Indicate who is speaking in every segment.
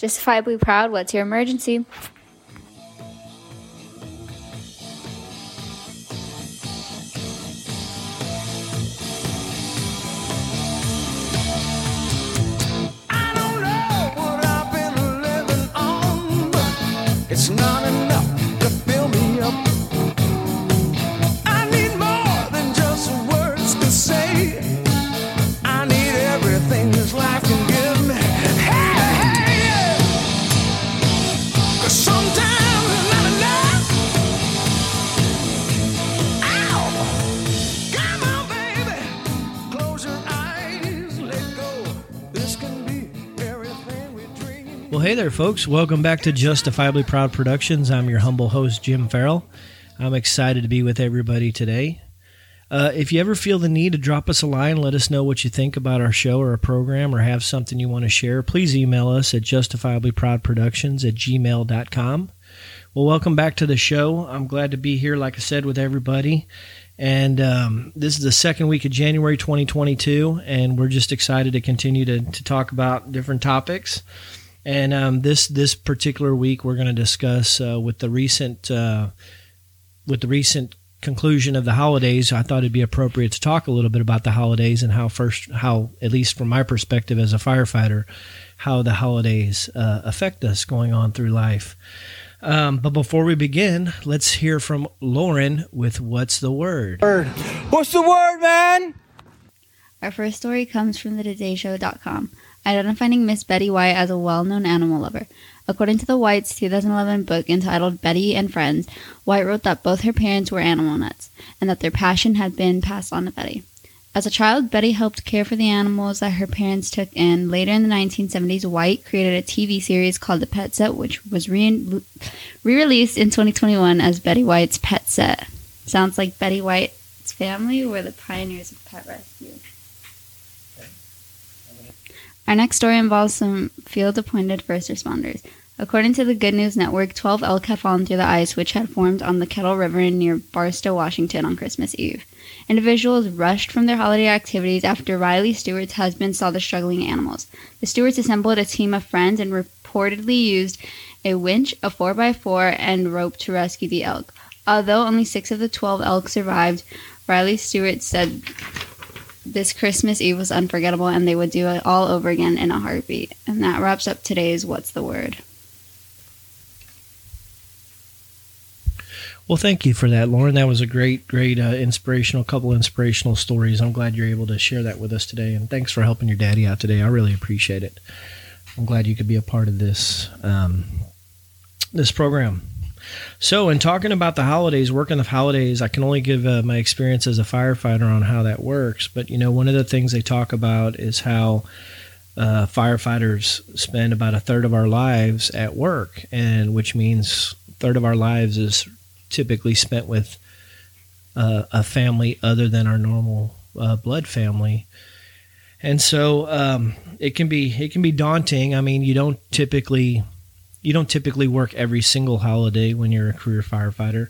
Speaker 1: Justifiably proud, what's your emergency?
Speaker 2: Hey
Speaker 3: there, folks. Welcome back to Justifiably Proud Productions. I'm your humble host, Jim Farrell. I'm excited to be with everybody today. Uh, if you ever feel the need to drop us a line, let us know what you think about our show or our program, or have something you want to share, please email us at justifiablyproudproductions at gmail.com. Well, welcome back to the show. I'm glad to be here, like I said, with everybody. And um, this is the second week of January 2022, and we're just excited to continue to, to talk about different topics. And um, this this particular week, we're going to discuss uh, with the recent uh, with the recent conclusion of the holidays. I thought it'd be appropriate to talk a little bit about the holidays and how first how at least from my perspective as a firefighter, how the holidays uh, affect us going on through life. Um, but before we begin, let's hear from Lauren with what's the word.
Speaker 4: What's the word, man?
Speaker 1: Our first story comes from the TodayShow.com, identifying Miss Betty White as a well-known animal lover. According to the White's 2011 book entitled Betty and Friends, White wrote that both her parents were animal nuts, and that their passion had been passed on to Betty. As a child, Betty helped care for the animals that her parents took in. Later in the 1970s, White created a TV series called The Pet Set, which was re released in 2021 as Betty White's Pet Set. Sounds like Betty White's family were the pioneers of pet rescue. Our next story involves some field appointed first responders. According to the Good News Network, 12 elk had fallen through the ice which had formed on the Kettle River near Barstow, Washington on Christmas Eve. Individuals rushed from their holiday activities after Riley Stewart's husband saw the struggling animals. The Stewarts assembled a team of friends and reportedly used a winch, a 4x4, and rope to rescue the elk. Although only six of the 12 elk survived, Riley Stewart said this Christmas Eve was unforgettable and they would do it all over again in a heartbeat. And that wraps up today's What's the Word?
Speaker 3: Well, thank you for that, Lauren. That was a great, great uh, inspirational couple inspirational stories. I'm glad you're able to share that with us today, and thanks for helping your daddy out today. I really appreciate it. I'm glad you could be a part of this um, this program. So, in talking about the holidays, working the holidays, I can only give uh, my experience as a firefighter on how that works. But you know, one of the things they talk about is how uh, firefighters spend about a third of our lives at work, and which means third of our lives is typically spent with uh, a family other than our normal uh, blood family. And so um, it can be it can be daunting. I mean, you don't typically you don't typically work every single holiday when you're a career firefighter.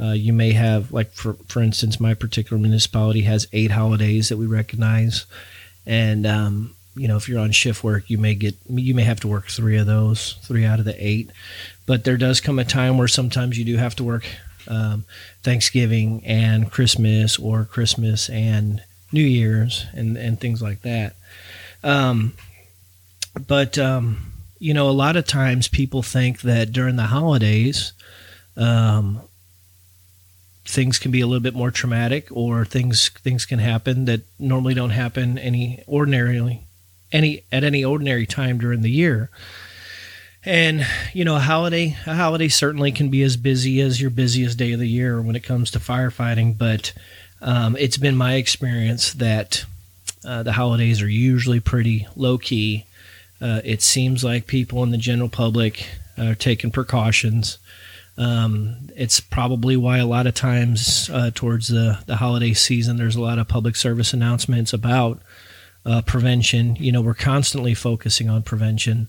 Speaker 3: Uh, you may have like for for instance, my particular municipality has eight holidays that we recognize, and um, you know if you're on shift work, you may get you may have to work three of those, three out of the eight. But there does come a time where sometimes you do have to work um, Thanksgiving and Christmas, or Christmas and New Year's, and and things like that. Um, but um, you know, a lot of times people think that during the holidays, um, things can be a little bit more traumatic, or things things can happen that normally don't happen any ordinarily, any at any ordinary time during the year. And you know, a holiday a holiday certainly can be as busy as your busiest day of the year when it comes to firefighting. But um, it's been my experience that uh, the holidays are usually pretty low key. Uh, it seems like people in the general public are taking precautions. Um, it's probably why a lot of times uh, towards the, the holiday season, there's a lot of public service announcements about uh, prevention. You know, we're constantly focusing on prevention,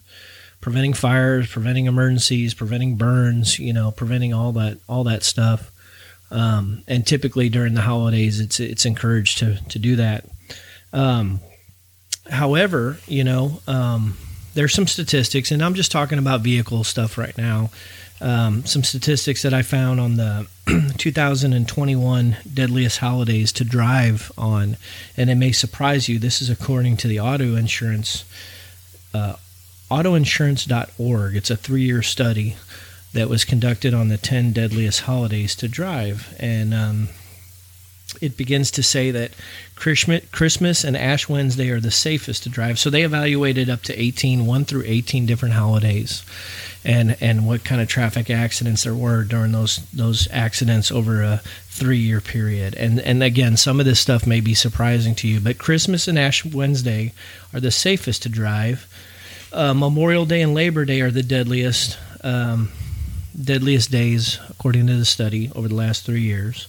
Speaker 3: preventing fires, preventing emergencies, preventing burns. You know, preventing all that all that stuff. Um, and typically during the holidays, it's it's encouraged to to do that. Um, however, you know, um, there's some statistics, and I'm just talking about vehicle stuff right now. Um, some statistics that I found on the 2021 deadliest holidays to drive on, and it may surprise you. This is according to the auto insurance, uh, autoinsurance.org. It's a three year study that was conducted on the 10 deadliest holidays to drive. And um, it begins to say that Christmas and Ash Wednesday are the safest to drive. So they evaluated up to 18, 1 through 18 different holidays and, and what kind of traffic accidents there were during those those accidents over a three year period. And and again, some of this stuff may be surprising to you, but Christmas and Ash Wednesday are the safest to drive. Uh, Memorial Day and Labor Day are the deadliest um, deadliest days according to the study over the last three years.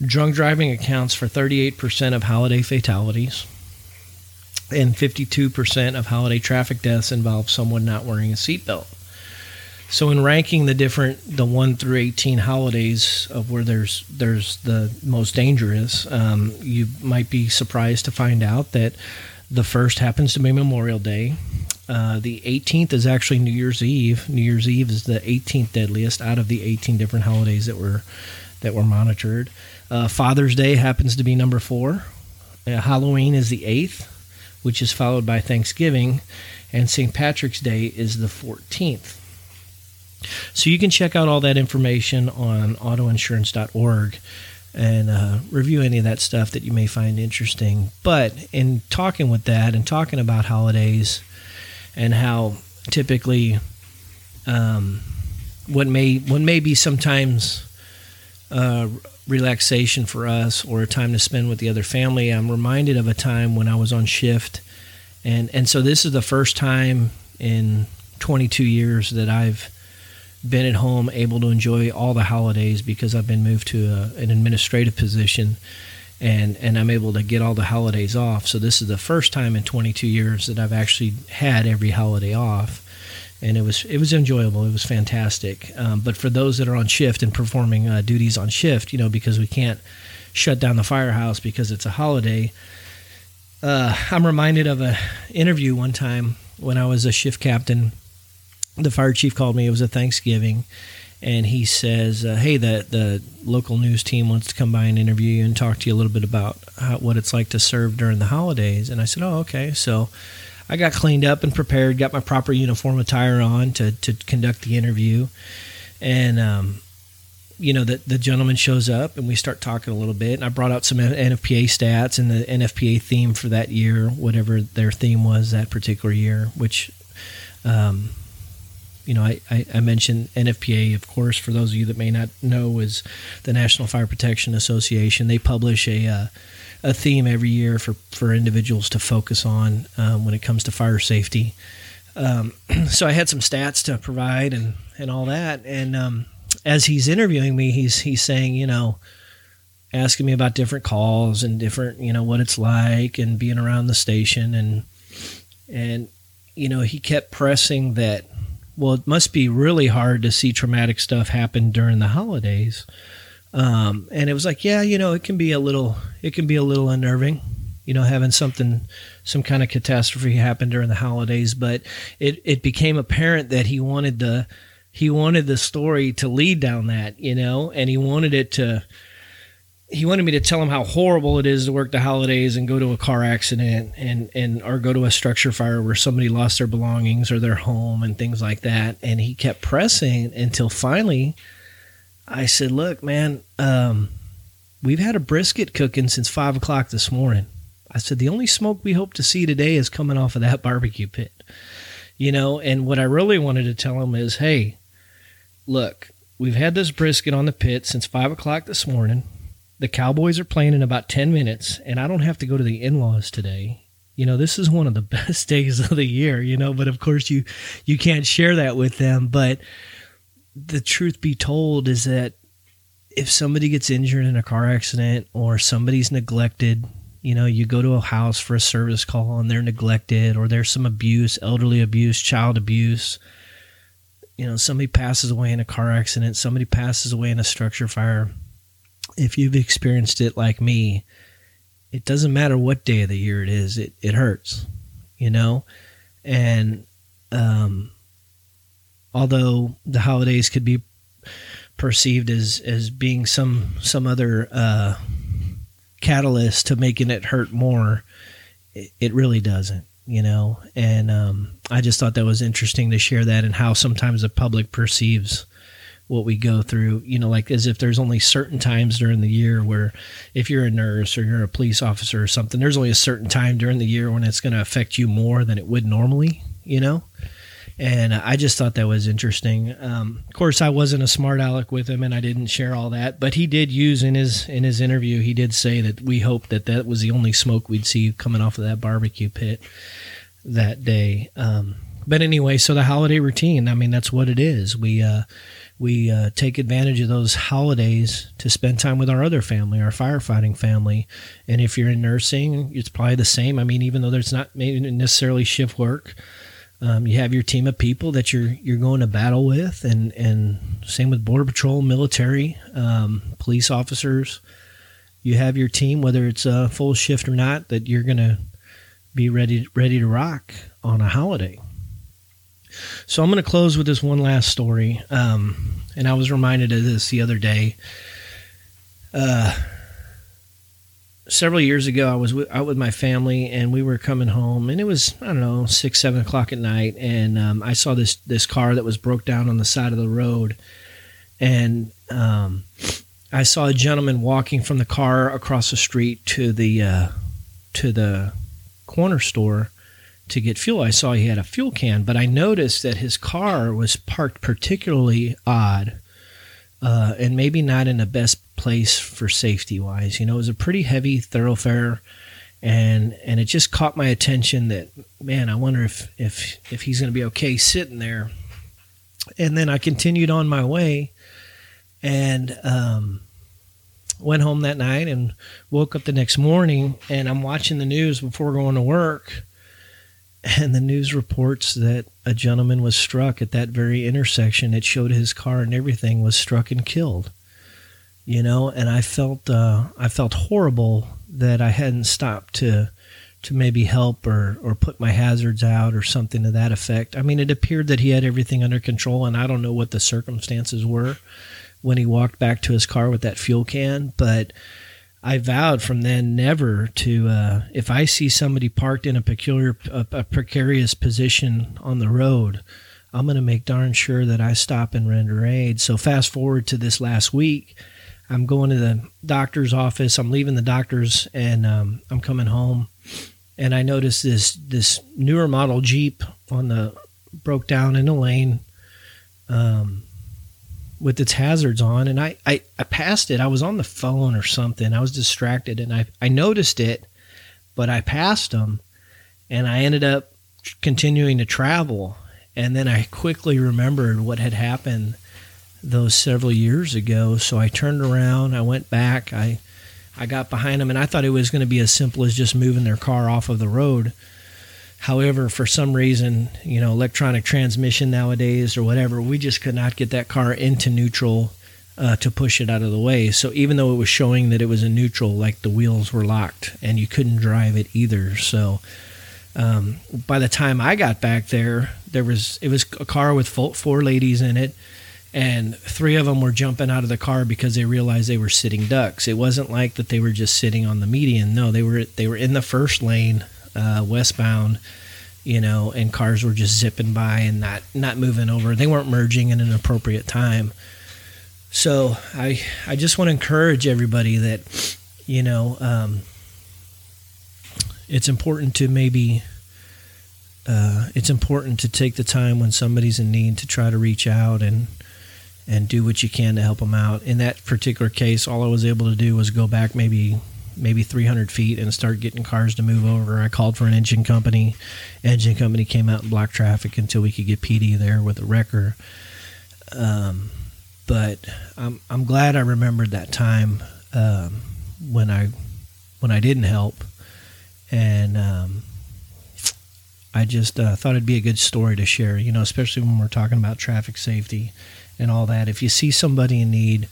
Speaker 3: Drunk driving accounts for 38% of holiday fatalities, and 52% of holiday traffic deaths involve someone not wearing a seatbelt. So, in ranking the different, the one through 18 holidays of where there's there's the most dangerous, um, you might be surprised to find out that the first happens to be Memorial Day. Uh, the 18th is actually New Year's Eve. New Year's Eve is the 18th deadliest out of the 18 different holidays that were that were monitored. Uh, Father's Day happens to be number four. Uh, Halloween is the 8th, which is followed by Thanksgiving. And St. Patrick's Day is the 14th. So you can check out all that information on autoinsurance.org and uh, review any of that stuff that you may find interesting. But in talking with that and talking about holidays and how typically um, what may what may be sometimes uh, relaxation for us or a time to spend with the other family. I'm reminded of a time when I was on shift, and and so this is the first time in 22 years that I've been at home able to enjoy all the holidays because I've been moved to a, an administrative position and and I'm able to get all the holidays off. So this is the first time in 22 years that I've actually had every holiday off and it was it was enjoyable. It was fantastic. Um, but for those that are on shift and performing uh, duties on shift, you know, because we can't shut down the firehouse because it's a holiday. Uh, I'm reminded of a interview one time when I was a shift captain. The fire chief called me. It was a Thanksgiving, and he says, uh, "Hey, the the local news team wants to come by and interview you and talk to you a little bit about how, what it's like to serve during the holidays." And I said, "Oh, okay." So I got cleaned up and prepared, got my proper uniform attire on to, to conduct the interview. And, um, you know, the, the gentleman shows up and we start talking a little bit. And I brought out some NFPA stats and the NFPA theme for that year, whatever their theme was that particular year, which, um, you know, I, I, I, mentioned NFPA, of course, for those of you that may not know, is the National Fire Protection Association. They publish a, uh, a theme every year for, for individuals to focus on um, when it comes to fire safety. Um, so I had some stats to provide and, and all that. And um, as he's interviewing me, he's he's saying, you know, asking me about different calls and different, you know, what it's like and being around the station and and you know he kept pressing that. Well, it must be really hard to see traumatic stuff happen during the holidays. Um, and it was like, yeah, you know, it can be a little, it can be a little unnerving, you know, having something, some kind of catastrophe happen during the holidays. But it, it became apparent that he wanted the, he wanted the story to lead down that, you know, and he wanted it to, he wanted me to tell him how horrible it is to work the holidays and go to a car accident and, and or go to a structure fire where somebody lost their belongings or their home and things like that. And he kept pressing until finally I said, "Look, man, um, we've had a brisket cooking since five o'clock this morning." I said, "The only smoke we hope to see today is coming off of that barbecue pit." You know, and what I really wanted to tell him is, "Hey, look, we've had this brisket on the pit since five o'clock this morning. The Cowboys are playing in about ten minutes, and I don't have to go to the in-laws today." you know this is one of the best days of the year you know but of course you you can't share that with them but the truth be told is that if somebody gets injured in a car accident or somebody's neglected, you know, you go to a house for a service call and they're neglected or there's some abuse, elderly abuse, child abuse. You know, somebody passes away in a car accident, somebody passes away in a structure fire. If you've experienced it like me, it doesn't matter what day of the year it is, it, it hurts, you know? And um, although the holidays could be perceived as as being some some other uh, catalyst to making it hurt more, it, it really doesn't. You know, and um, I just thought that was interesting to share that and how sometimes the public perceives what we go through. You know, like as if there's only certain times during the year where, if you're a nurse or you're a police officer or something, there's only a certain time during the year when it's going to affect you more than it would normally. You know, and I just thought that was interesting. Um, of course, I wasn't a smart aleck with him, and I didn't share all that. But he did use in his in his interview, he did say that we hoped that that was the only smoke we'd see coming off of that barbecue pit that day. Um, but anyway, so the holiday routine. I mean, that's what it is. We uh, we uh, take advantage of those holidays to spend time with our other family, our firefighting family. And if you're in nursing, it's probably the same. I mean, even though there's not necessarily shift work, um, you have your team of people that you're you're going to battle with, and and same with border patrol, military, um, police officers. You have your team, whether it's a full shift or not, that you're going to be ready ready to rock on a holiday. So I'm going to close with this one last story, um, and I was reminded of this the other day. Uh, several years ago, I was w- out with my family, and we were coming home, and it was I don't know six, seven o'clock at night, and um, I saw this this car that was broke down on the side of the road, and um, I saw a gentleman walking from the car across the street to the uh, to the corner store to get fuel. I saw he had a fuel can, but I noticed that his car was parked particularly odd uh, and maybe not in the best place for safety wise. You know, it was a pretty heavy thoroughfare, and and it just caught my attention that man, I wonder if if if he's going to be okay sitting there. And then I continued on my way, and um, went home that night and woke up the next morning, and I'm watching the news before going to work. And the news reports that a gentleman was struck at that very intersection. It showed his car and everything was struck and killed you know and i felt uh, i felt horrible that i hadn't stopped to to maybe help or or put my hazards out or something to that effect i mean it appeared that he had everything under control and i don't know what the circumstances were when he walked back to his car with that fuel can but i vowed from then never to uh, if i see somebody parked in a peculiar a, a precarious position on the road i'm going to make darn sure that i stop and render aid so fast forward to this last week I'm going to the doctor's office. I'm leaving the doctor's and um, I'm coming home, and I noticed this this newer model Jeep on the broke down in a lane, um, with its hazards on, and I, I I passed it. I was on the phone or something. I was distracted, and I I noticed it, but I passed them, and I ended up continuing to travel, and then I quickly remembered what had happened those several years ago. So I turned around, I went back, I I got behind them, and I thought it was going to be as simple as just moving their car off of the road. However, for some reason, you know, electronic transmission nowadays or whatever, we just could not get that car into neutral uh, to push it out of the way. So even though it was showing that it was in neutral, like the wheels were locked and you couldn't drive it either. So um, by the time I got back there, there was it was a car with four ladies in it and three of them were jumping out of the car because they realized they were sitting ducks. It wasn't like that they were just sitting on the median. No, they were they were in the first lane, uh, westbound, you know, and cars were just zipping by and not not moving over. They weren't merging in an appropriate time. So I I just want to encourage everybody that you know um, it's important to maybe. Uh, it's important to take the time when somebody's in need to try to reach out and and do what you can to help them out. In that particular case, all I was able to do was go back maybe maybe 300 feet and start getting cars to move over. I called for an engine company. Engine company came out and blocked traffic until we could get PD there with a wrecker. Um, but I'm I'm glad I remembered that time um, when I when I didn't help, and um, I just uh, thought it'd be a good story to share. You know, especially when we're talking about traffic safety and all that. If you see somebody in need,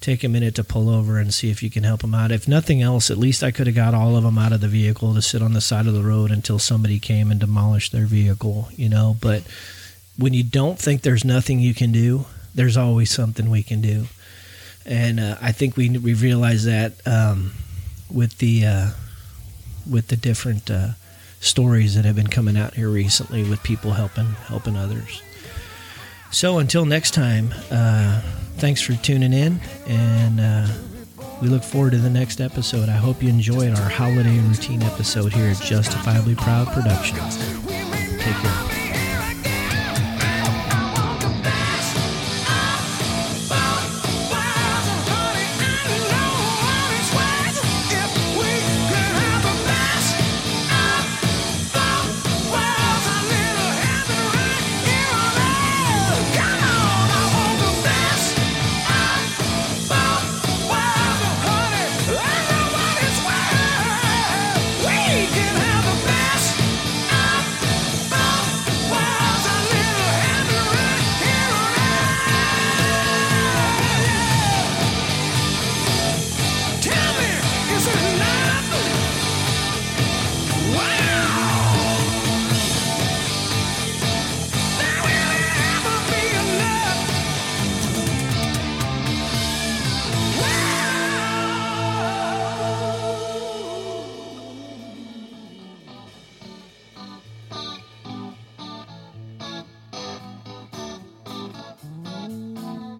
Speaker 3: take a minute to pull over and see if you can help them out. If nothing else, at least I could have got all of them out of the vehicle to sit on the side of the road until somebody came and demolished their vehicle, you know. But when you don't think there's nothing you can do, there's always something we can do. And uh, I think we we realize that um, with the uh, with the different uh, stories that have been coming out here recently with people helping helping others. So until next time, uh, thanks for tuning in, and uh, we look forward to the next episode. I hope you enjoyed our holiday routine episode here at Justifiably Proud Productions. Take care.